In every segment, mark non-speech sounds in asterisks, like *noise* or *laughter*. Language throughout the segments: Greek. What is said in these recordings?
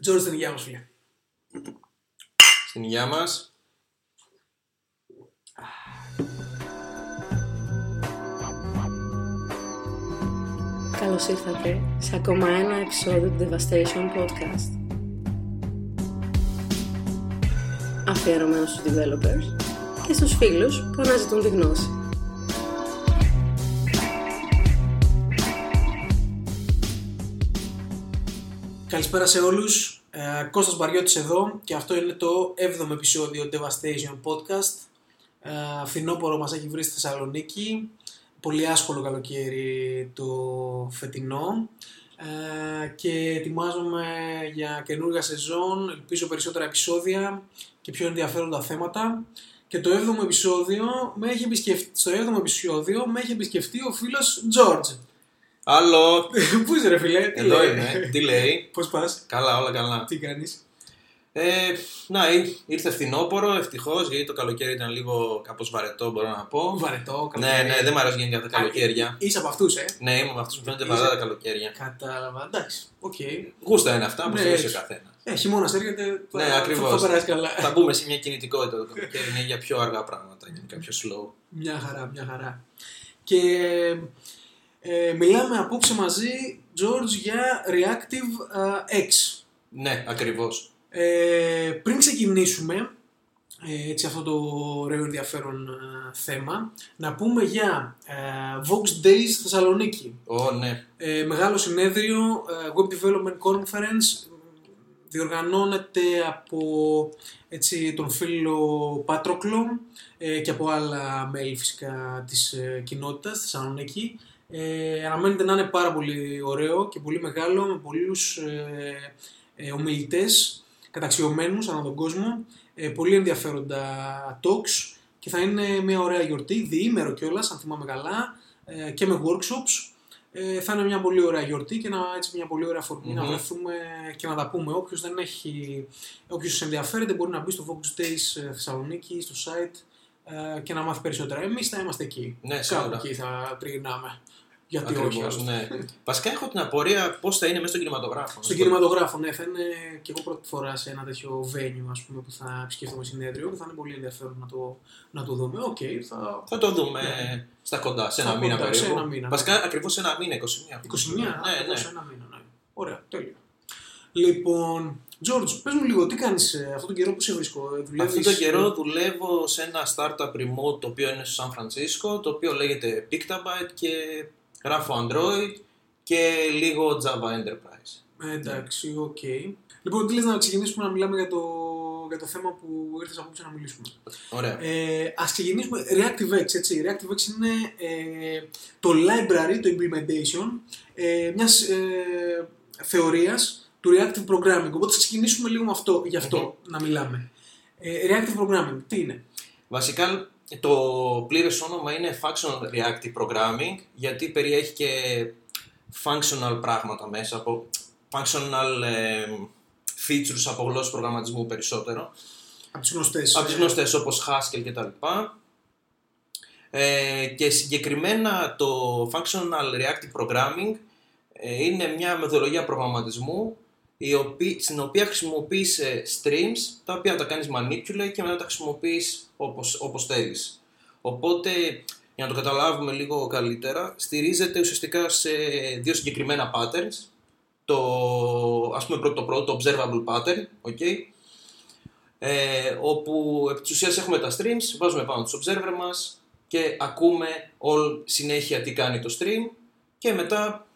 Τζόρτζ στην υγεία μας φίλε. Στην υγεία μας. Καλώς ήρθατε σε ακόμα ένα επεισόδιο του Devastation Podcast. Αφιερωμένο στους developers και στους φίλους που αναζητούν τη γνώση. Καλησπέρα σε όλους. Ε, Κώστας Μπαριώτης εδώ και αυτό είναι το 7ο επεισόδιο Devastation Podcast. Ε, φθινόπωρο μας έχει βρει στη Θεσσαλονίκη. Πολύ άσχολο καλοκαίρι το φετινό. Ε, και ετοιμάζομαι για καινούργια σεζόν, ελπίζω περισσότερα επεισόδια και πιο ενδιαφέροντα θέματα. Και το 7ο επεισόδιο με έχει επισκεφτεί, στο 7ο επεισόδιο με έχει επισκεφτεί ο φίλος George. Άλλο. *laughs* Πού είσαι ρε φίλε, τι Εδώ λέει; είμαι. Τι λέει; Πώς πας, Καλά, όλα καλά. τι κάνεις; Ε, να, ήρ- ήρθε φθινόπωρο, ευτυχώς, γιατί το καλοκαίρι ήταν λίγο κάπως βαρετό, μπορώ να πω. Βαρετό, Ναι, ναι, δεν μου αρέσει γενικά τα καλοκαίρια. Είσαι από αυτούς, ε; Ναι, είμαι με αυτούς που φαίνονται Είσαι- βαρετά τα καλοκαίρια. Κατάλαβα, εντάξει, οκ. Γούστα είναι αυτά, Ναι, που θέλει ο έτσι. καθένας. Ε, χειμώνας έρχεται, θα, Ναι, θα, ακριβώς. θα περάσει καλά. Θα μπούμε σε μια κινητικότητα το καλοκαίρι, είναι για πιο αργά πράγματα, γενικά πιο slow. Μια χαρά, μια χαρά. Και ε, μιλάμε απόψε μαζί, George, για Reactive ε, X. Ναι, ακριβώς. Ε, πριν ξεκινήσουμε ε, έτσι αυτό το ωραίο ενδιαφέρον ε, θέμα, να πούμε για ε, Vox Days Θεσσαλονίκη. Ω, ναι. Ε, μεγάλο συνέδριο, ε, Web Development Conference, διοργανώνεται από έτσι, τον φίλο Πάτροκλο ε, και από άλλα μέλη φυσικά της ε, κοινότητας της Θεσσαλονίκη. Ε, αναμένεται να είναι πάρα πολύ ωραίο και πολύ μεγάλο με πολλούς ε, ε, ομιλητές καταξιωμένους ανά τον κόσμο, ε, πολύ ενδιαφέροντα talks και θα είναι μια ωραία γιορτή, διήμερο κιόλας αν θυμάμαι καλά ε, και με workshops. Ε, θα είναι μια πολύ ωραία γιορτή και ένα, έτσι, μια πολύ ωραία αφορμή να Μμμ. βρεθούμε και να τα πούμε. Όποιος δεν έχει, όποιος ενδιαφέρεται μπορεί να μπει στο Focus Days ε, Θεσσαλονίκη, στο site ε, και να μάθει περισσότερα. Εμείς θα είμαστε εκεί. Ναι, Κάπου σίγουρα. εκεί θα τριγυρνάμε. Γιατί όχι. Ακριβώς, άλλωστε. ναι. Βασικά έχω την απορία πώς θα είναι μέσα στον κινηματογράφο. Στον κινηματογράφο, ναι, θα είναι και εγώ πρώτη φορά σε ένα τέτοιο venue ας πούμε, που θα επισκεφτούμε συνέδριο και θα είναι πολύ ενδιαφέρον να το, να το δούμε. Οκ, θα. Θα το δούμε Ναι. στα κοντά, σε Στα ένα μήνα κοντά, περίπου. σε ένα μήνα. Βασικά ακριβώς σε ένα μήνα, 21. 21, Ναι, ακριβώς ναι. σε ένα μήνα, ναι. Ωραία, τέλεια. Λοιπόν, George, πες μου λίγο, τι κάνεις ε, αυτόν τον καιρό που σε βρίσκω, ε, δουλεύεις... Αυτόν τον καιρό δουλεύω σε ένα startup remote το οποίο είναι στο Σαν Φρανσίσκο, το οποίο λέγεται Pictabyte και γράφω Android και λίγο Java Enterprise. Ε, εντάξει, οκ. Λοιπόν, τι λες να ξεκινήσουμε να μιλάμε για το, για το θέμα που ήρθες απόψε να μιλήσουμε. Ωραία. Ε, ας ξεκινήσουμε ReactiveX, έτσι. ReactiveX είναι ε, το library, το implementation ε, μιας ε, θεωρίας του Reactive Programming. Οπότε θα ξεκινήσουμε λίγο με αυτό, γι' αυτό να μιλάμε. Ε, reactive Programming, τι είναι; Βασικά το πλήρες όνομα είναι Functional Reactive Programming γιατί περιέχει και functional πράγματα μέσα από functional ε, features από γλώσσες προγραμματισμού περισσότερο. Από τις γνωστές. από τις γνωστές όπως Haskell και τα λοιπά. Ε, και συγκεκριμένα το Functional Reactive Programming ε, είναι μια μεθοδολογία προγραμματισμού η οποία, στην οποία χρησιμοποιείς ε, streams τα οποία τα κάνεις manipulate και μετά τα χρησιμοποιείς όπως, όπως θέλεις. Οπότε, για να το καταλάβουμε λίγο καλύτερα, στηρίζεται ουσιαστικά σε δύο συγκεκριμένα patterns. Το, ας πούμε πρώτο, το πρώτο, το observable pattern, okay, ε, όπου επί της ουσίας έχουμε τα streams, βάζουμε πάνω τους observer μας και ακούμε all, συνέχεια τι κάνει το stream και μετά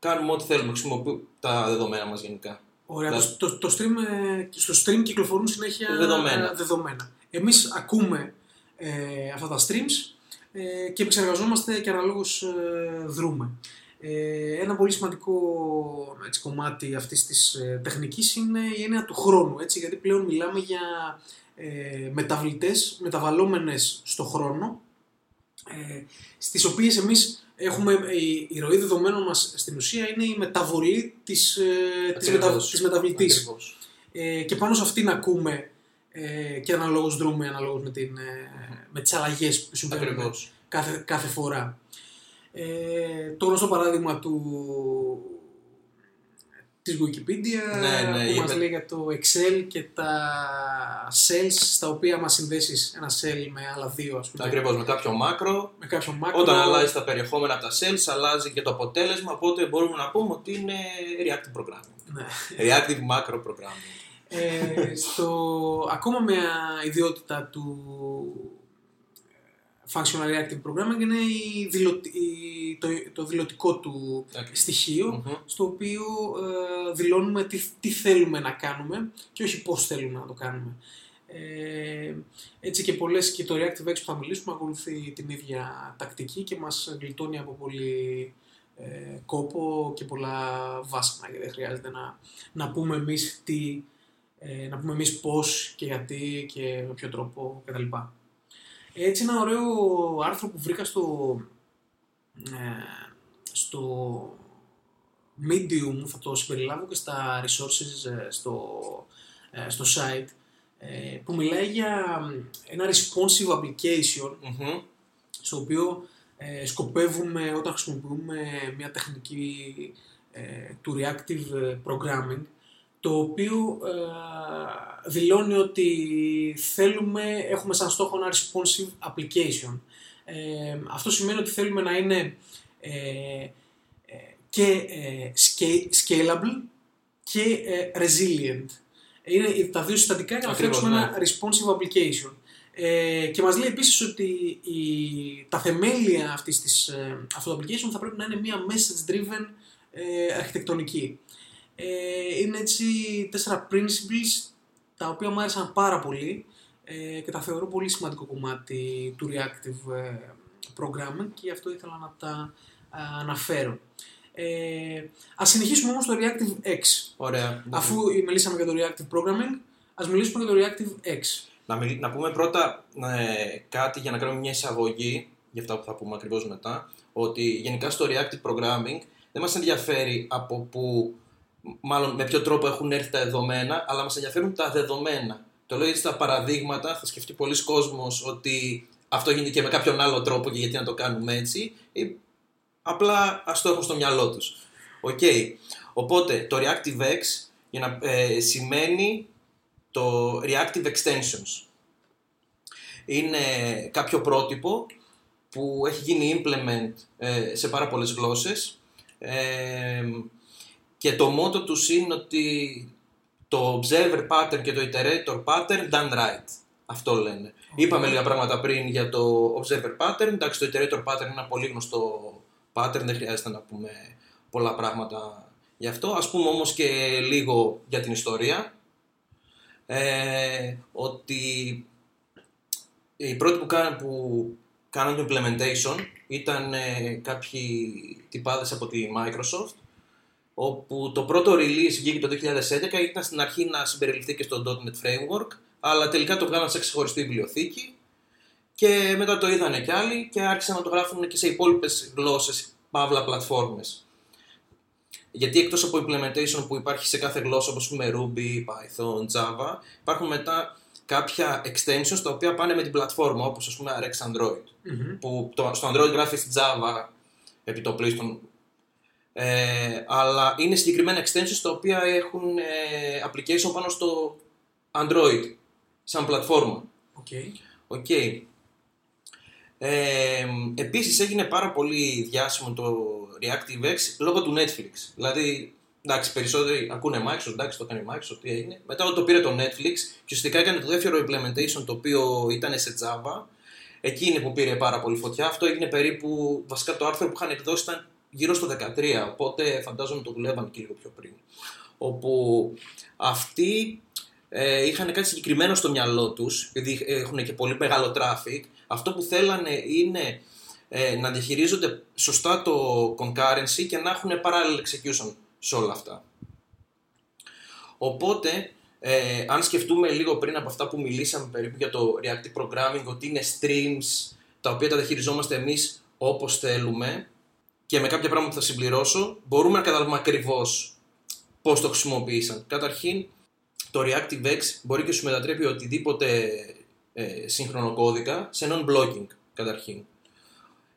κάνουμε ό,τι θέλουμε, χρησιμοποιούμε τα δεδομένα μας γενικά. Ωραία, Δηλαδή- το, το, το stream, ε, στο stream κυκλοφορούν συνέχεια Δεδομένα. ε, δεδομένα. Εμείς ακούμε ε, αυτά τα streams ε, και επεξεργαζόμαστε και αναλόγως ε, δρούμε. Ε, ένα πολύ σημαντικό έτσι, κομμάτι αυτής της ε, τεχνικής είναι η έννοια του χρόνου, έτσι, γιατί πλέον μιλάμε για ε, μεταβλητές, μεταβαλλόμενες στο χρόνο, ε, στις οποίες εμείς έχουμε, η, η ροή δεδομένων μας στην ουσία είναι η μεταβολή της, ε, της, μετα, Ακριβώς. της μεταβλητής. Ακριβώς. Ε, και πάνω σε αυτήν ακούμε ε, και αναλόγως δρούμε αναλόγως με, την, ε, με τις αλλαγές που συμβαίνουν Ακριβώς. κάθε, κάθε φορά. Ε, το γνωστό παράδειγμα του, της Wikipedia Ναι, ναι, που είπε- μας λέει για το Excel και τα cells στα οποία μας συνδέσεις ένα cell με άλλα δύο ας πούμε. Ακριβώς με κάποιο μάκρο. Με κάποιο μάκρο. Όταν αλλάζει τα περιεχόμενα από τα cells, αλλάζει και το αποτέλεσμα. Οπότε μπορούμε να πούμε ότι είναι reactive programming. Ναι. Reactive macro programming. Ε, στο, ακόμα μια ιδιότητα του ε, Functional Reactive Programming είναι η δηλω- η- το, το δηλωτικό του Okay. στοιχείο Μμμ. στο οποίο ε, δηλώνουμε τι, τι θέλουμε να κάνουμε και όχι πώς θέλουμε να το κάνουμε. Ε, έτσι και πολλές και το Reactive X που θα μιλήσουμε ακολουθεί την ίδια τακτική και μας γλιτώνει από πολύ ε, κόπο και πολλά βάσανα γιατί δεν χρειάζεται να, να πούμε εμείς τι, ε, να πούμε εμείς πώς και γιατί και με ποιο τρόπο κτλ. Έτσι ένα ωραίο άρθρο που βρήκα στο, ε, στο Medium, θα το συμπεριλάβω και στα resources ε, στο, ε, στο site, ε, που μιλάει για ένα responsive application Μμμ. στο οποίο ε, σκοπεύουμε όταν χρησιμοποιούμε μια τεχνική ε, του reactive ε, programming το οποίο ε, δηλώνει ότι θέλουμε, έχουμε σαν στόχο ένα responsive application. Ε, αυτό σημαίνει ότι θέλουμε να είναι ε, ε, και ε, sca- scalable και ε, resilient. Είναι τα δύο συστατικά για να Ακριβώς, φτιάξουμε ναι. ένα responsive application. Ε, και μας λέει επίσης ότι η, τα θεμέλια αυτής της, ε, αυτού του application θα πρέπει να είναι μια message driven ε, αρχιτεκτονική. Ε, είναι έτσι τέσσερα principles τα οποία μου άρεσαν πάρα πολύ ε, και τα θεωρώ πολύ σημαντικό κομμάτι του reactive ε, programming και γι' αυτό ήθελα να τα α, αναφέρω. Ε, ας συνεχίσουμε όμως το Reactive X. Ωραία. Αφού μιλήσαμε για το Reactive Programming, ας μιλήσουμε για το Reactive X. Να, μιλ- να πούμε πρώτα ε, κάτι για να κάνουμε μια εισαγωγή για αυτά που θα πούμε ακριβώς μετά. Ότι γενικά στο Reactive Programming δεν μας ενδιαφέρει από που, μάλλον με ποιο τρόπο έχουν έρθει τα δεδομένα, αλλά μας ενδιαφέρουν τα δεδομένα. Το λέω γιατί στα παραδείγματα θα σκεφτεί πολλοί κόσμος ότι αυτό γίνεται και με κάποιον άλλο τρόπο και γιατί να το κάνουμε έτσι. Ή απλά ας το έχουν στο μυαλό τους. Οκ. Οπότε το ReactiveX για να, ε, σημαίνει το Reactive Extensions. Είναι κάποιο πρότυπο που έχει γίνει implement ε, σε πάρα πολλές γλώσσες ε, και το μότο τους είναι ότι το observer pattern και το iterator pattern done right. Αυτό λένε. Είπαμε λίγα πράγματα πριν για το observer pattern. Εντάξει, το iterator pattern είναι ένα πολύ γνωστό pattern, δεν χρειάζεται να πούμε πολλά πράγματα γι' αυτό. Ας πούμε όμως και λίγο για την ιστορία. Ε, ότι οι πρώτοι που κάναν, που κάναν το implementation ήταν ε, κάποιοι τυπάδες από τη Microsoft όπου το πρώτο release βγήκε το 2011 ήταν στην αρχή να συμπεριληφθεί και στο .NET Framework αλλά τελικά το βγάλαν σε ξεχωριστή βιβλιοθήκη και μετά το είδανε κι άλλοι και άρχισαν να το γράφουν και σε υπόλοιπες γλώσσες, παύλα πλατφόρμες. Γιατί εκτός από implementation που υπάρχει σε κάθε γλώσσα όπως πούμε Ruby, Python, Java υπάρχουν μετά κάποια extensions τα οποία πάνε με την πλατφόρμα όπως ας πούμε Rx Android Μμμ. που το, στο Android γράφεις Java επί το πλείστον ε, αλλά είναι συγκεκριμένα extensions τα οποία έχουν ε, application πάνω στο Android σαν πλατφόρμα. Οκ. Οκ. Ε, επίσης έγινε πάρα πολύ διάσημο το ReactiveX λόγω του Netflix. Δηλαδή, εντάξει, περισσότεροι ακούνε Microsoft, εντάξει, το κάνει Microsoft, τι έγινε. Μετά όταν το πήρε το Netflix και ουσιαστικά έκανε το δεύτερο implementation το οποίο ήταν σε Java, εκεί είναι που πήρε πάρα πολύ φωτιά. Αυτό έγινε περίπου, βασικά το άρθρο που είχαν εκδώσει ήταν γύρω στο 13, οπότε φαντάζομαι το δουλεύαν και λίγο πιο πριν. Όπου αυτοί ε, είχαν κάτι συγκεκριμένο στο μυαλό τους, επειδή έχουν και πολύ μεγάλο traffic, αυτό που θέλανε είναι ε, να διαχειρίζονται σωστά το concurrency και να έχουν parallel execution σε όλα αυτά. Οπότε, ε, αν σκεφτούμε λίγο πριν από αυτά που μιλήσαμε περίπου για το reactive programming, ότι είναι streams τα οποία τα διαχειριζόμαστε εμείς όπως θέλουμε και με κάποια πράγματα που θα συμπληρώσω, μπορούμε να καταλάβουμε ακριβώς πώς το χρησιμοποίησαν. Καταρχήν, το ReactiveX μπορεί και σου μετατρέπει οτιδήποτε ε, σύγχρονο κώδικα σε non-blocking, καταρχήν.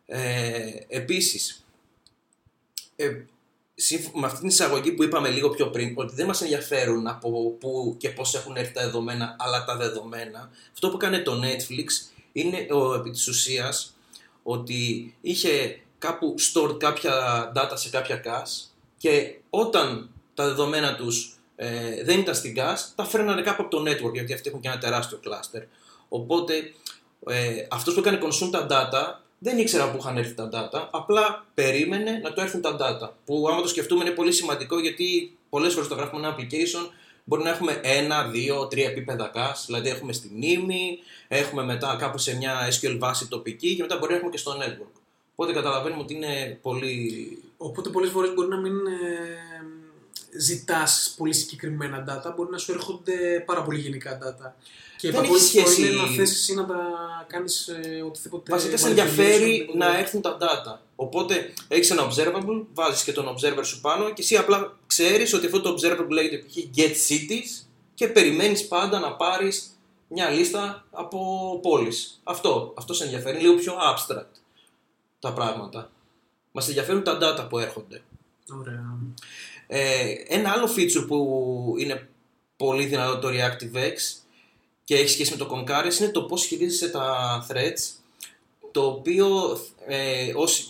Ε, επίσης, ε, σύμφ- με αυτή την εισαγωγή που είπαμε λίγο πιο πριν, ότι δεν μας ενδιαφέρουν από πού και πώς έχουν έρθει τα δεδομένα, αλλά τα δεδομένα, αυτό που έκανε το Netflix είναι ο, επί της ουσίας ότι είχε κάπου stored κάποια data σε κάποια cache και όταν τα δεδομένα τους ε, δεν ήταν στην cache, τα φέρνανε κάπου από το network, γιατί αυτοί έχουν και ένα τεράστιο cluster. Οπότε ε, αυτός που έκανε consume τα data δεν ήξερα πού είχαν έρθει τα data, απλά περίμενε να του έρθουν τα data. Που άμα το σκεφτούμε είναι πολύ σημαντικό γιατί πολλές φορές το γράφουμε ένα application μπορεί να έχουμε ένα, δύο, τρία επίπεδα cache. Δηλαδή έχουμε στη μνήμη, έχουμε μετά κάπου σε μια SQL βάση τοπική και μετά μπορεί να έχουμε και στο network. Οπότε καταλαβαίνουμε ότι είναι πολύ. Οπότε πολλές φορές μπορεί να μην ε, ζητάς πολύ συγκεκριμένα data, μπορεί να σου έρχονται πάρα πολύ γενικά data. Και Δεν πολύ έχει σχέση. είναι να θες εσύ να τα κάνεις ε, οτιδήποτε... Βασικά σε manipulation, ενδιαφέρει οτιδήποτε. να έρθουν τα data. Οπότε έχεις ένα observable, βάζεις και τον observer σου πάνω και εσύ απλά ξέρεις ότι αυτό το observable λέγεται π.χ. get cities και περιμένεις πάντα να πάρεις μια λίστα από πόλεις. Αυτό, αυτό σε ενδιαφέρει. Είναι λίγο πιο abstract τα πράγματα. Μας ενδιαφέρουν τα data που έρχονται. Ωραία. Ε, ένα άλλο feature που είναι πολύ δυνατό το ReactiveX και έχει σχέση με το Concurrence είναι το πώς χειρίζεσαι τα threads το οποίο ε, όσοι,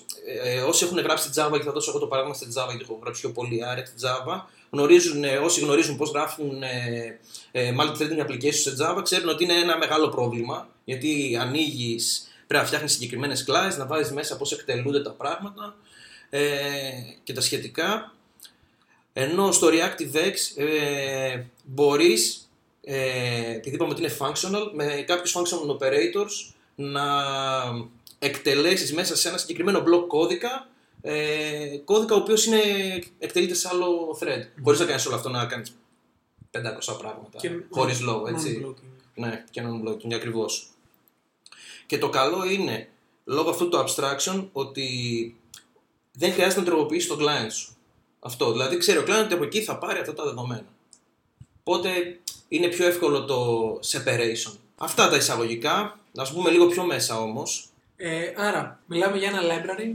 ε, όσοι έχουν γράψει Java και θα δώσω εγώ το παράδειγμα στη Java γιατί έχω γράψει πιο πολύ React Java γνωρίζουν, ε, όσοι γνωρίζουν πώς γράφουν ε, ε, multi-threading applications σε Java ξέρουν ότι είναι ένα μεγάλο πρόβλημα γιατί ανοίγεις, πρέπει να φτιάχνεις συγκεκριμένες classes, να βάζεις μέσα πώς εκτελούνται τα πράγματα ε, και τα σχετικά ενώ στο ReactiveX ε, μπορείς, ε, επειδή είπαμε ότι είναι functional, με κάποιους functional operators να εκτελέσεις μέσα σε ένα συγκεκριμένο block κώδικα ε, κώδικα ο οποίος είναι, εκτελείται σε άλλο thread. Μπορείς να κάνεις όλο αυτό να κάνεις 500 πράγματα, Και χωρίς λόγο, έτσι. non-blocking. Ναι, και non-blocking, ακριβώς. Και το καλό είναι, λόγω αυτού του abstraction, ότι δεν χρειάζεται να τροποποιήσεις το client σου. Αυτό. Δηλαδή, ξέρει ο client ότι από εκεί θα πάρει αυτά τα δεδομένα. Οπότε είναι πιο εύκολο το separation. Αυτά τα εισαγωγικά. Να σου πούμε λίγο πιο μέσα όμως. Ε, άρα, μιλάμε για ένα library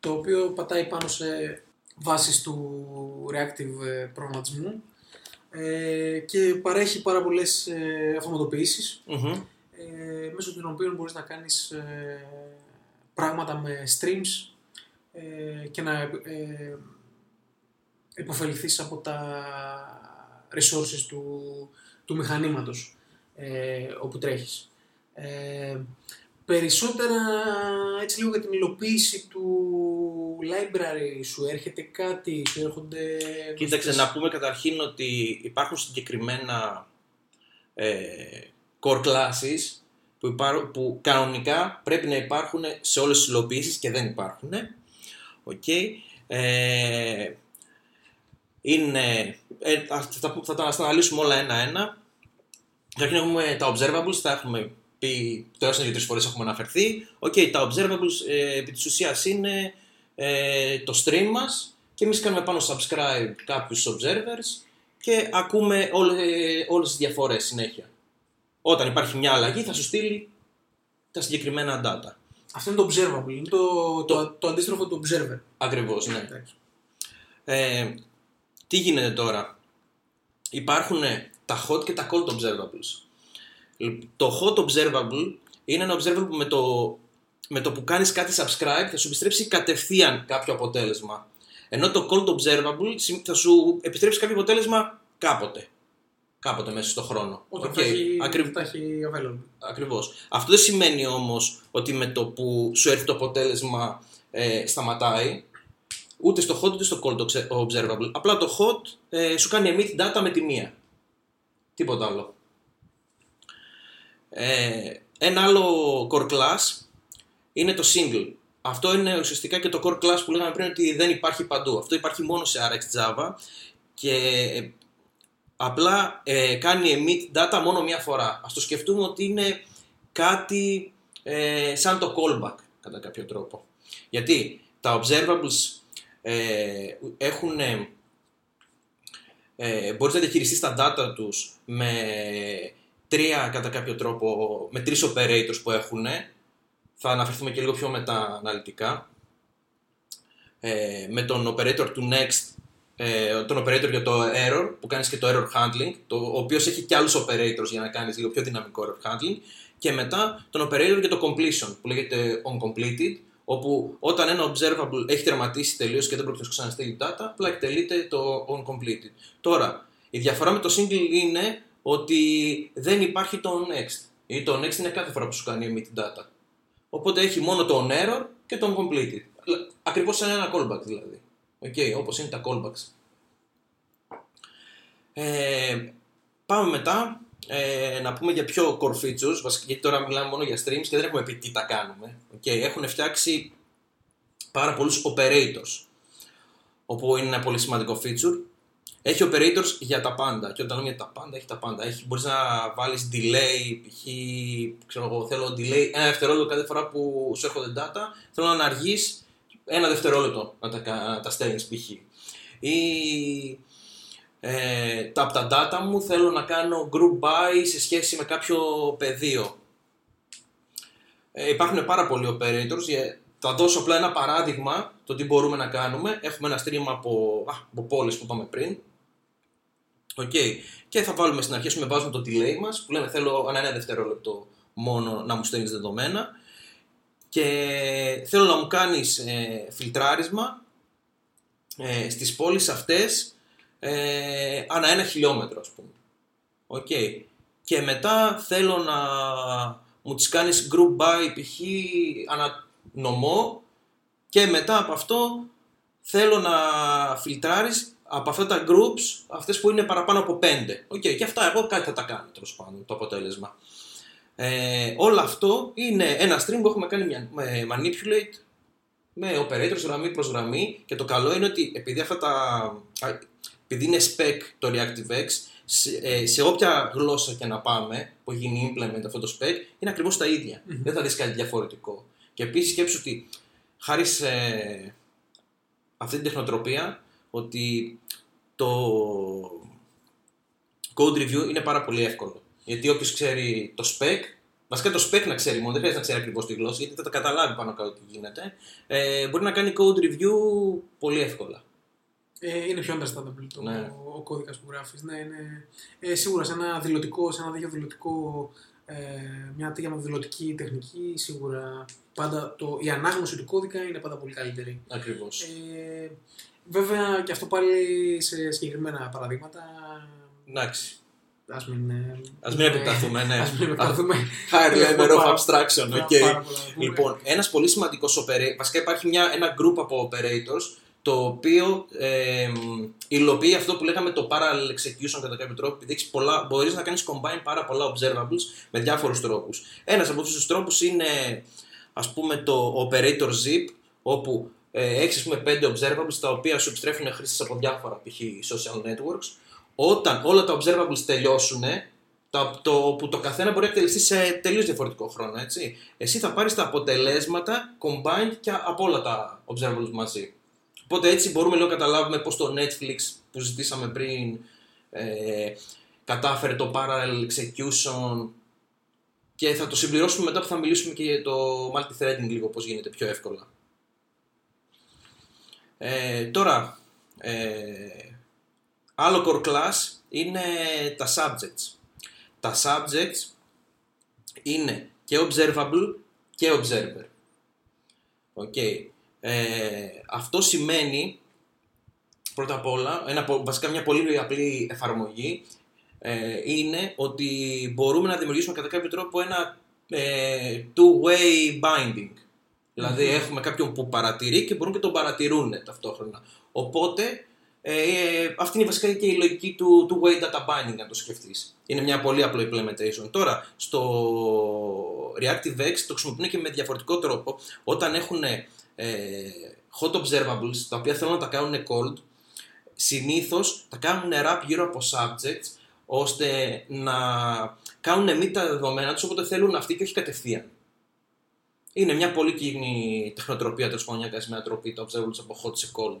το οποίο πατάει πάνω σε βάσεις του reactive ε, προγραμματισμού ε, και παρέχει πάρα πολλές ε, αυτοματοποιήσεις ε, μέσω των οποίων μπορείς να κάνεις ε, πράγματα με streams ε, και να ε, υποφεληθείς από τα resources του, του μηχανήματος ε, όπου τρέχεις. Ε, περισσότερα έτσι λίγο για την υλοποίηση του library σου έρχεται κάτι, σου έρχονται... Κοίταξε, γνωστές- να πούμε καταρχήν ότι υπάρχουν συγκεκριμένα ε, core classes που, υπάρ- που κανονικά πρέπει να υπάρχουν σε όλες τις υλοποιήσεις και δεν υπάρχουν. Οκ. Ε, είναι, ε, θα, θα, θα τα αναλύσουμε όλα ένα-ένα. Καταρχήν έχουμε τα observables, τα έχουμε πει τουλάχιστον δύο-τρεις φορές έχουμε αναφερθεί. Οκ, τα observables ε, επί της ουσίας είναι ε, το stream μας και εμείς κάνουμε πάνω subscribe κάποιους observers και ακούμε όλες, όλες τις διαφορές συνέχεια. Όταν υπάρχει μια αλλαγή θα σου στείλει τα συγκεκριμένα data. Αυτό είναι το observable, είναι το, το, το, αντίστροφο του observer. Ακριβώς, ναι. Εντάξει. Ε, τι γίνεται τώρα; Υπάρχουν τα hot και τα cold observables. Λοιπόν, Το hot observable είναι ένα observable που με το, με το που κάνεις κάτι subscribe θα σου επιστρέψει κατευθείαν κάποιο αποτέλεσμα. Ενώ το cold observable συμ- θα σου επιστρέψει κάποιο αποτέλεσμα κάποτε. Κάποτε μέσα στο χρόνο. Όταν Οκ, θα έχει, ακριβ- θα έχει available. Ακριβώς. Αυτό δεν σημαίνει όμως ότι με το που σου έρθει το αποτέλεσμα ε, σταματάει. Ούτε στο hot ούτε στο cold obse- observable. Απλά το hot ε, σου κάνει emit data με τη μία. Τίποτα άλλο. Ε, ένα άλλο core class είναι το single. Αυτό είναι ουσιαστικά και το core class που λέγαμε πριν ότι δεν υπάρχει παντού. Αυτό υπάρχει μόνο σε RX Java και ε, απλά ε, κάνει emit data μόνο μία φορά. Ας το σκεφτούμε ότι είναι κάτι ε, σαν το callback κατά κάποιο τρόπο. Γιατί τα observables ε, έχουν, ε, ε, μπορείς να διαχειριστείς τα data τους με τρία κατά κάποιο τρόπο, με τρεις operators που έχουν. Θα αναφερθούμε και λίγο πιο μετά αναλυτικά. ε, με τον operator του next, ε, τον operator για το error, που κάνεις και το error handling, το, ο οποίος έχει και άλλους operators για να κάνεις λίγο πιο δυναμικό error handling, και μετά τον operator για το completion, που λέγεται on-completed, όπου όταν ένα observable έχει τερματίσει τελείως και δεν πρόκειται να ξαναστείλει data, απλά εκτελείται το on-completed. Τώρα, η διαφορά με το single είναι ότι δεν υπάρχει το next. Ή το next είναι κάθε φορά που σου κάνει emit data. Οπότε έχει μόνο το on error και το on completed. Ακριβώς σαν ένα callback δηλαδή. Okay, όπως είναι τα callbacks. Ε, πάμε μετά ε, να πούμε για πιο core features, βασικά γιατί τώρα μιλάμε μόνο για streams και δεν έχουμε πει τι τα κάνουμε. Okay, έχουν φτιάξει πάρα πολλούς operators, όπου είναι ένα πολύ σημαντικό feature. Έχει operators για τα πάντα. Και όταν λέμε για τα πάντα, έχει τα πάντα. Έχει, μπορείς να βάλεις delay, π.χ. ξέρω εγώ, θέλω delay ένα δευτερόλεπτο κάθε φορά που σου έρχονται data. Θέλω να αργείς ένα δευτερόλεπτο να τα, να τα στέλνεις π.χ. Ή ε, τα, από τα data μου θέλω να κάνω group by σε σχέση με κάποιο πεδίο. Ε, υπάρχουν πάρα πολλοί operators. Θα δώσω απλά ένα παράδειγμα το τι μπορούμε να κάνουμε. Έχουμε ένα stream από, α, από πόλεις που είπαμε πριν. Okay. Και θα βάλουμε στην αρχή, με βάζουμε το delay μας, που λέμε θέλω ένα, ένα δευτερόλεπτο μόνο να μου στέλνεις δεδομένα και θέλω να μου κάνεις ε, φιλτράρισμα ε, στις πόλεις αυτές ε, ανά ένα χιλιόμετρο ας πούμε. Okay. Και μετά θέλω να μου τις κάνεις group by π.χ. ανά νομό και μετά από αυτό θέλω να φιλτράρεις από αυτά τα groups, αυτές που είναι παραπάνω από 5. Οκ, και αυτά εγώ κάτι θα τα κάνω τέλος πάντων το αποτέλεσμα. Ε, όλο αυτό είναι ένα stream που έχουμε κάνει μια, με manipulate με operators γραμμή προς γραμμή και το καλό είναι ότι επειδή αυτά τα, επειδή είναι spec το ReactiveX, σε, ε, σε όποια γλώσσα και να πάμε που έχει γίνει implement αυτό το spec, είναι ακριβώς τα ίδια. Δεν θα δεις κάτι διαφορετικό. Και επίσης σκέψου ότι χάρη σε αυτή την τεχνοτροπία, ότι το code review είναι πάρα πολύ εύκολο. Γιατί όποιος ξέρει το spec, βασικά το spec να ξέρει μόνο, δεν χρειάζεται να ξέρει ακριβώς τη γλώσσα, γιατί θα τα καταλάβει πάνω κάτω τι γίνεται, ε, μπορεί να κάνει code review πολύ εύκολα. Ε, είναι πιο understandable το, Ναι. ο, ο κώδικας που γράφεις. Ναι, είναι, ε, σίγουρα σε ένα δηλωτικό, σε ένα τέτοιο δηλωτικό, ε, μια τέτοια δηλωτική τεχνική, σίγουρα πάντα το, η ανάγνωση του κώδικα είναι πάντα πολύ καλύτερη. Ακριβώς. Ε, βέβαια και αυτό πάλι σε συγκεκριμένα παραδείγματα. Εντάξει. Ας μην, ε, Ας μην επεκταθούμε, ναι. Ας μην επεκταθούμε. *laughs* Higher level of Πάρα- abstraction, πάρα- οκ. πάρα πολλά να πούμε. Λοιπόν, ένας πολύ σημαντικός operator, βασικά υπάρχει μια, ένα group από operators το οποίο ε, μ, υλοποιεί αυτό που λέγαμε το parallel execution κατά κάποιο τρόπο, επειδή έχεις πολλά, μπορείς να κάνεις combine πάρα πολλά observables με διάφορους τρόπους. Ένας από αυτούς τους τρόπους είναι ας πούμε το operator zip, όπου ε, έχεις ας πούμε πέντε observables τα οποία σου επιστρέφουν χρήσεις από διάφορα π.χ. social networks. Όταν όλα τα observables τελειώσουν, το, το, που το καθένα μπορεί να εκτελεστεί σε τελείως διαφορετικό χρόνο, έτσι. Εσύ θα πάρεις τα αποτελέσματα combined και από όλα τα observables μαζί. Οπότε έτσι μπορούμε λίγο να καταλάβουμε πώς το Netflix που ζητήσαμε πριν ε, κατάφερε το parallel execution και θα το συμπληρώσουμε μετά που θα μιλήσουμε και για το multi-threading λίγο πώς γίνεται πιο εύκολα. Ε, τώρα, ε, άλλο core class είναι τα subjects. Τα subjects είναι και observable και observer. Okay. Ε, αυτό σημαίνει πρώτα απ' όλα, ένα, πο- βασικά μια πολύ απλή εφαρμογή ε, είναι ότι μπορούμε να δημιουργήσουμε κατά κάποιο τρόπο ένα ε, two-way binding. Δηλαδή έχουμε κάποιον που παρατηρεί και μπορούν και τον παρατηρούν ταυτόχρονα. Οπότε ε, αυτή είναι βασικά και η λογική του two-way data binding να το σκεφτείς. Είναι μια πολύ απλό implementation. Τώρα, στο ReactiveX το χρησιμοποιούν και με διαφορετικό τρόπο. Όταν έχουν ε, hot observables, τα οποία θέλουν να τα κάνουν cold, συνήθως τα κάνουν wrap γύρω από subjects, ώστε να κάνουν emit τα δεδομένα τους όποτε θέλουν αυτοί και όχι κατευθείαν. Είναι μια πολύ κοινή τεχνοτροπία, τέλος πάντων, μια κασμένα τροπή, τα observables από hot σε cold.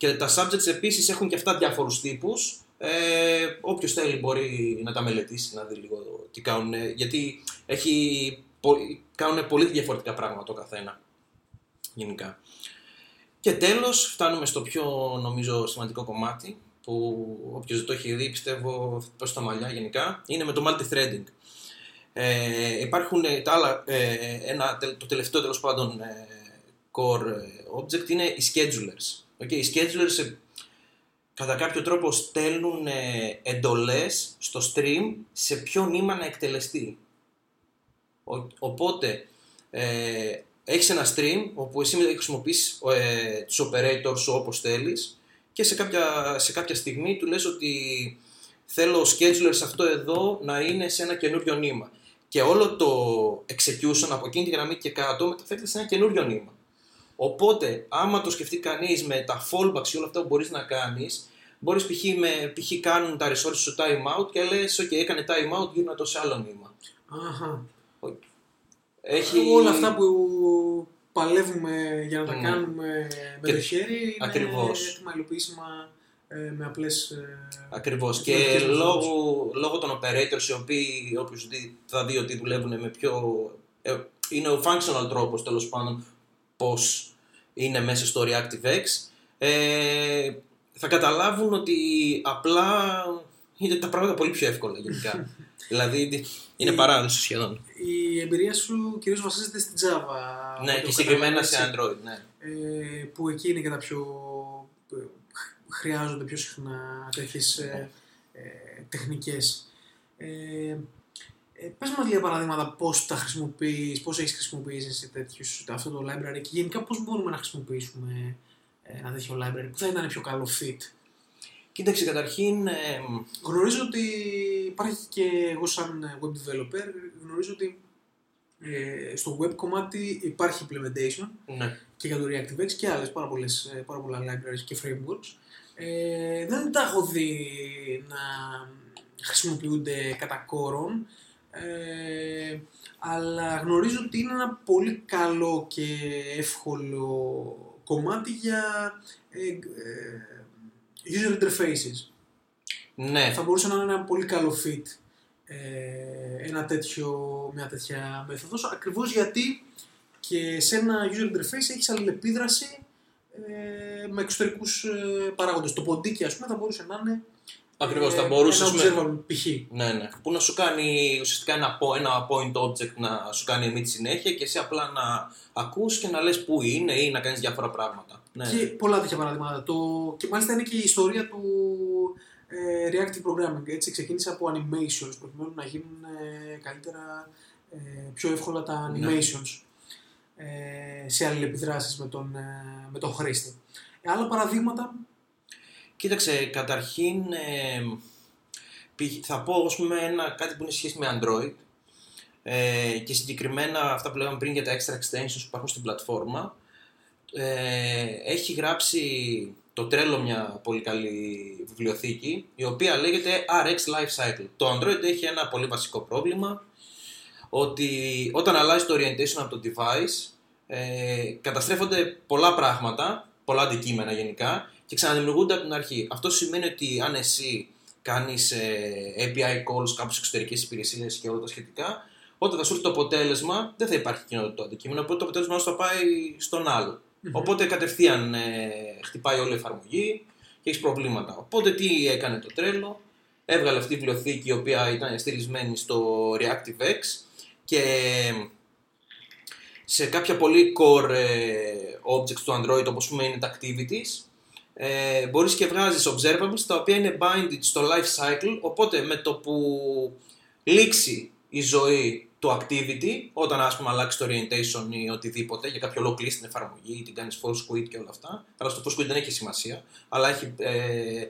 Και τα subjects επίσης έχουν και αυτά διάφορους τύπους. Ε, Όποιος θέλει μπορεί να τα μελετήσει, να δει λίγο τι κάνουν. Γιατί έχει, πο- κάνουν πολύ διαφορετικά πράγματα το καθένα. Γενικά. Και τέλος φτάνουμε στο πιο νομίζω σημαντικό κομμάτι που όποιος δεν το έχει δει πιστεύω θα πέσει στα μαλλιά γενικά είναι με το multi-threading. Ε, υπάρχουν τα άλλα, ε, ένα, το τελευταίο τέλος πάντων ε, core object είναι οι schedulers. Okay, οι schedulers ε, κατά κάποιο τρόπο στέλνουν ε, εντολές στο stream σε ποιο νήμα να εκτελεστεί. Ο, οπότε ε, έχεις ένα stream όπου εσύ χρησιμοποιείς ε, τους operators σου όπως θέλεις και σε κάποια, σε κάποια στιγμή του λες ότι θέλω ο scheduler σε αυτό εδώ να είναι σε ένα καινούριο νήμα. Και όλο το execution από εκείνη τη γραμμή και κάτω μεταφέρεται σε ένα καινούριο νήμα. Οπότε, άμα το σκεφτεί κανείς με τα fallbacks και όλα αυτά που μπορείς να κάνεις, μπορείς π.χ. π.χ. κάνουν τα resources σου time out και λες: OK, έκανε time out, γύρνα το σε άλλο νήμα. Αχα. Έχει... Όλα αυτά που παλεύουμε για να τα Ναι. κάνουμε με Και- το χέρι είναι ακριβώς. έτοιμα υλοποιήσιμα ε, με απλές... Ε, Ακριβώς. με Και μεθόδους. λόγω, λόγω των operators, οι οποίοι όποιος δει, θα δει ότι δουλεύουν με πιο... ε, είναι ο functional τρόπος τέλος πάντων πώς είναι μέσα στο ReactiveX, ε, θα καταλάβουν ότι απλά είναι τα πράγματα πολύ πιο εύκολα γενικά. *laughs* δηλαδή είναι Η- παράδοση σχεδόν. η εμπειρία σου κυρίως βασίζεται στην Java. ναι, από και το συγκεκριμένα κατάλαβα, σε έτσι. Android, ναι. ε, που εκεί είναι και τα πιο ε, χρειάζονται πιο συχνά τέτοιες ε, ε, τεχνικές. Ε, ε, πες μας λίγα παραδείγματα πώς τα χρησιμοποιείς, πώς έχεις χρησιμοποιήσει εσύ τέτοιους, αυτό το library και γενικά πώς μπορούμε να χρησιμοποιήσουμε ε, ένα τέτοιο library που θα ήταν πιο καλό fit. Κοίταξε, καταρχήν, ε, Γνωρίζω ότι υπάρχει και εγώ σαν web developer, γνωρίζω ότι ε, στο web κομμάτι υπάρχει implementation ναι. και για το ReactiveX και άλλες πάρα, πολλές, ε, πάρα πολλά libraries και frameworks. Ε, δεν τα έχω δει να χρησιμοποιούνται κατά κόρον, ε, αλλά γνωρίζω ότι είναι ένα πολύ καλό και εύκολο κομμάτι για ε, ε, user interfaces. ναι. Θα μπορούσε να είναι ένα πολύ καλό fit ε, ένα τέτοιο, μια τέτοια μέθοδος, ακριβώς γιατί και σε ένα user interface έχεις αλληλεπίδραση ε, με εξωτερικούς ε, παράγοντες. Το ποντίκι, ας πούμε, θα μπορούσε να είναι Ακριβώς, θα ε, μπορούσες ένα observable π.χ. Ναι, ναι. Που να σου κάνει ουσιαστικά ένα, po- ένα point object να σου κάνει emit συνέχεια και εσύ απλά να ακούς και να λες πού είναι ή να κάνεις διάφορα πράγματα. Ναι. Και πολλά τέτοια παραδείγματα. Το... Και μάλιστα είναι και η ιστορία του ε, reactive programming. Έτσι, ξεκίνησε από animations προκειμένου να γίνουν ε, καλύτερα, ε, πιο εύκολα τα Ναι. animations ε, σε αλληλεπιδράσεις με τον, ε, με τον χρήστη. Ε, άλλα παραδείγματα, Κοίταξε, καταρχήν ε, π- θα πω ας πούμε, ένα, κάτι που είναι σχέση με Android ε, και συγκεκριμένα αυτά που λέγαμε πριν για τα extra extensions που υπάρχουν στην πλατφόρμα ε, έχει γράψει το τρέλο μια πολύ καλή βιβλιοθήκη η οποία λέγεται RX Life Cycle. Το Android έχει ένα πολύ βασικό πρόβλημα ότι όταν αλλάζει το orientation από το device ε, καταστρέφονται πολλά πράγματα, πολλά αντικείμενα γενικά και ξαναδημιουργούνται από την αρχή. Αυτό σημαίνει ότι αν εσύ κάνεις ε, API calls κάπου σε εξωτερικές υπηρεσίες και όλα τα σχετικά, όταν θα σου έρθει το αποτέλεσμα δεν θα υπάρχει εκείνο το αντικείμενο, οπότε το αποτέλεσμα σου θα πάει στον άλλο. Οπότε κατευθείαν ε, χτυπάει όλη η εφαρμογή και έχεις προβλήματα. Οπότε τι έκανε το τρέλο, έβγαλε αυτή η βιβλιοθήκη η οποία ήταν στηρισμένη στο ReactiveX και σε κάποια πολύ core ε, objects του Android όπως πούμε είναι τα activities ε, μπορείς και βγάζεις observables τα οποία είναι binded στο life cycle οπότε με το που λήξει η ζωή του activity όταν ας πούμε αλλάξει το orientation ή οτιδήποτε για κάποιο λόγο κλείσει την εφαρμογή ή την κάνεις force quit και όλα αυτά αλλά στο force quit δεν έχει σημασία αλλά έχει ε,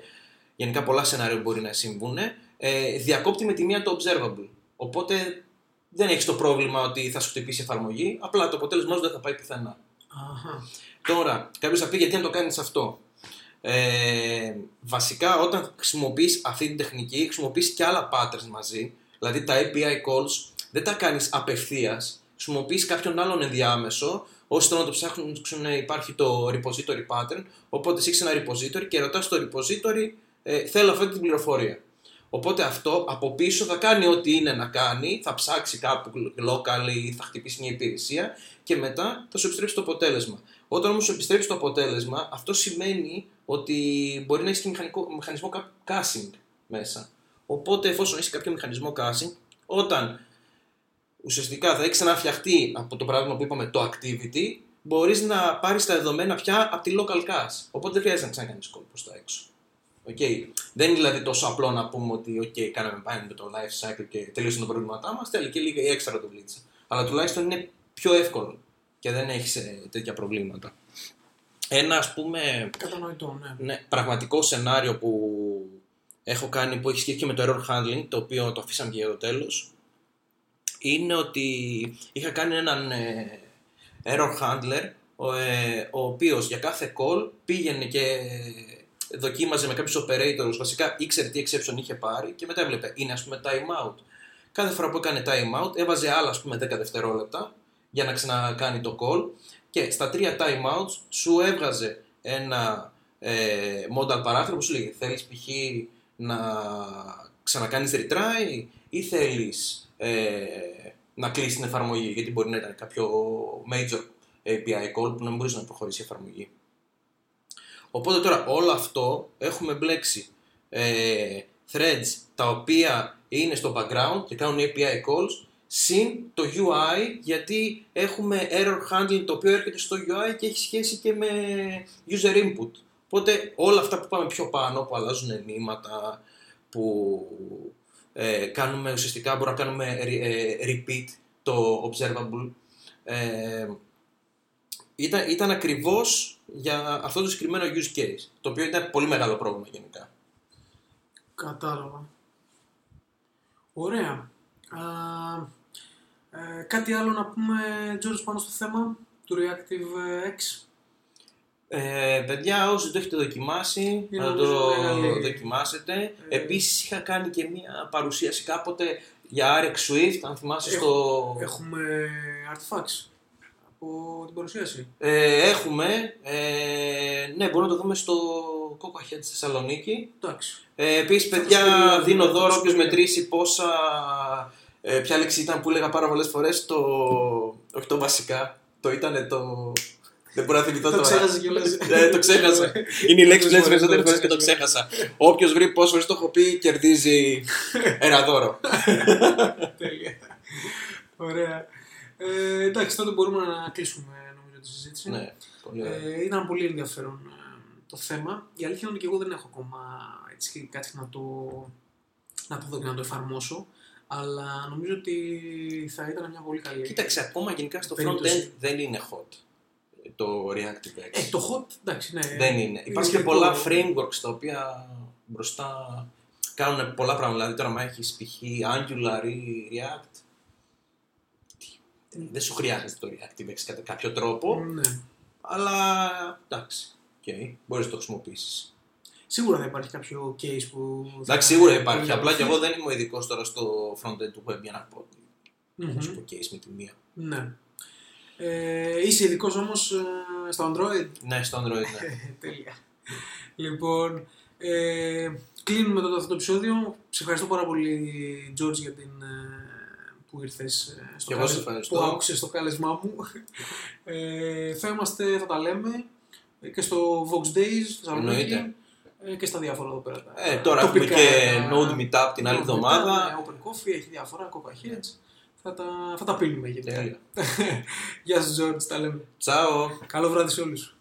γενικά πολλά σενάρια που μπορεί να συμβούν ε, διακόπτει με τη μία το observable οπότε δεν έχεις το πρόβλημα ότι θα σου χτυπήσει η εφαρμογή, απλά το αποτέλεσμα σου δεν θα πάει πουθενά. Αχα. Τώρα, κάποιος θα πει γιατί να το κάνεις αυτό; Ε, βασικά, όταν χρησιμοποιείς αυτή την τεχνική, χρησιμοποιείς και άλλα patterns μαζί. Δηλαδή, τα API calls δεν τα κάνεις απευθείας. Χρησιμοποιείς κάποιον άλλον ενδιάμεσο, ώστε να το ψάχνουν υπάρχει το repository pattern. Οπότε, εσύ έχεις ένα repository και ρωτάς στο repository, ε, θέλω αυτή την πληροφορία. Οπότε αυτό από πίσω θα κάνει ό,τι είναι να κάνει, θα ψάξει κάπου local ή θα χτυπήσει μια υπηρεσία και μετά θα σου επιστρέψει το αποτέλεσμα. Όταν όμως σου επιστρέψει το αποτέλεσμα, αυτό σημαίνει ότι μπορεί να έχεις και μηχανικό, μηχανισμό caching μέσα. Οπότε εφόσον έχεις κάποιο μηχανισμό caching, όταν ουσιαστικά θα έχεις ξαναφτιαχτεί από το πράγμα που είπαμε το activity, μπορείς να πάρεις τα δεδομένα πια από τη local cache. Οπότε δεν χρειάζεται να ξανακάνεις call προς τα έξω. Okay. Δεν είναι δηλαδή τόσο απλό να πούμε ότι okay, κάναμε πάνε με το life cycle και τελείωσαν τα προβλήματά μας. Θέλει και λίγα έξτρα δουλίτσα. Αλλά τουλάχιστον είναι πιο εύκολο και δεν έχεις τέτοια προβλήματα. Ένα ας πούμε Κατανοητό, ναι. ναι, πραγματικό σενάριο που έχω κάνει που έχει σχέση και με το error handling, το οποίο το αφήσαμε και για το τέλος, είναι ότι είχα κάνει έναν ε, error handler, ο, ε, ο οποίος για κάθε call πήγαινε και δοκίμαζε με κάποιους operators, βασικά ήξερε τι exception είχε πάρει και μετά έβλεπε, είναι ας πούμε time out. Κάθε φορά που έκανε time out έβαζε άλλα ας πούμε 10 δευτερόλεπτα για να ξανακάνει το call και στα τρία time outs σου έβγαζε ένα ε, modal παράθυρο που σου λέγει θέλεις π.χ. να ξανακάνεις retry ή θέλεις ε, να κλείσεις την εφαρμογή γιατί μπορεί να ήταν κάποιο major API call που να μην μπορείς να προχωρήσει η εφαρμογή. Οπότε τώρα όλο αυτό έχουμε μπλέξει ε, threads τα οποία είναι στο background και κάνουν API calls συν το UI γιατί έχουμε error handling το οποίο έρχεται στο UI και έχει σχέση και με user input. Οπότε όλα αυτά που πάμε πιο πάνω που αλλάζουν ενήματα, που ε, κάνουμε ουσιαστικά μπορούμε να κάνουμε ε, repeat το observable ε, ήταν, ήταν ακριβώς για αυτό το συγκεκριμένο use case το οποίο ήταν πολύ μεγάλο πρόβλημα γενικά. Κατάλαβα. Ωραία. Α, ε, κάτι άλλο να πούμε, George, πάνω στο θέμα του Reactive X; Ε, παιδιά, όσοι το έχετε δοκιμάσει, Είναι να νομίζω το μεγάλη- *laughs* δοκιμάσετε. Ε, Επίσης είχα κάνει και μία παρουσίαση κάποτε για RX Swift, αν θυμάσαι στο... Έχουμε artifacts από την παρουσίαση. Ε, έχουμε, ε, ναι, μπορούμε να το δούμε στο Coca Head στη Θεσσαλονίκη. Εντάξει. Ε, Επίσης, Θα το παιδιά, σχολιάζουμε, δίνω θα το δώρο όποιος σχολιάζουμε. μετρήσει πόσα. Ε, ποια λέξη ήταν που έλεγα πάρα πολλές φορές. Το. Όχι το βασικά. Το ήταν το. Δεν μπορώ να θυμηθώ Το τώρα. ξέχασες κιόλας. *laughs* Ναι, το ξέχασα. Είναι η λέξη που λέει τι Φορές, περισσότερες το φορές και το ξέχασα. ξέχασα. Όποιος βρει πόσες φορές το έχω πει, κερδίζει ένα δώρο. *laughs* Τέλεια. Ωραία. Ε, εντάξει, τότε μπορούμε να κλείσουμε νομίζω τη συζήτηση. ναι, πολύ ωραία. Ε, ήταν πολύ ενδιαφέρον ε, το θέμα. Η αλήθεια είναι ότι και εγώ δεν έχω ακόμα έτσι, κάτι να το, να το δω και να το εφαρμόσω. Αλλά νομίζω ότι θα ήταν μια πολύ καλή Κοίταξε, ακόμα γενικά στο περίπτωση. front-end δεν είναι hot το Reactive X. Ε, το hot, εντάξει, ναι. Δεν είναι. Υπάρχουν και σχετικό. πολλά frameworks τα οποία μπροστά κάνουν πολλά πράγματα. Δηλαδή τώρα, αν έχεις π.χ. Angular ή React, τι- δεν σου χρειάζεται το Reactive X κατά κάποιο τρόπο, Ναι. αλλά εντάξει. Okay, μπορείς να το χρησιμοποιήσεις. Σίγουρα θα υπάρχει κάποιο case που. θα- Εντάξει, σίγουρα υπάρχει. Απλά και εγώ δεν είμαι ο ειδικός τώρα στο front-end του web για να πω. Μμμ. Να σου πω case με τη μία. Ναι. Ε, είσαι ειδικός όμως στο Android; Ναι, στο Android, ναι. Ε, *laughs* Τέλεια. Λοιπόν, ε, κλείνουμε τότε αυτό το επεισόδιο. Σε ευχαριστώ πάρα πολύ, George, για την, ε, που ήρθες ε, στο Και εγώ σε κάλεσμα- ευχαριστώ. που άκουσες το κάλεσμά μου. *laughs* Ε, θα είμαστε, θα τα λέμε ε, και στο Vox Days, στη Θεσσαλονίκη, Εννοείται. ε, ε, και στα διάφορα εδώ πέρα. Ε, τώρα έχουμε και Node Meetup την άλλη εβδομάδα. Ναι, Open Coffee, έχει διάφορα, Coca Heads. Θα τα, θα τα πίνουμε γιατί. Ναι. *laughs* Γεια σα, Τζόρτζ, τα λέμε. Τσαο. Καλό βράδυ σε όλους.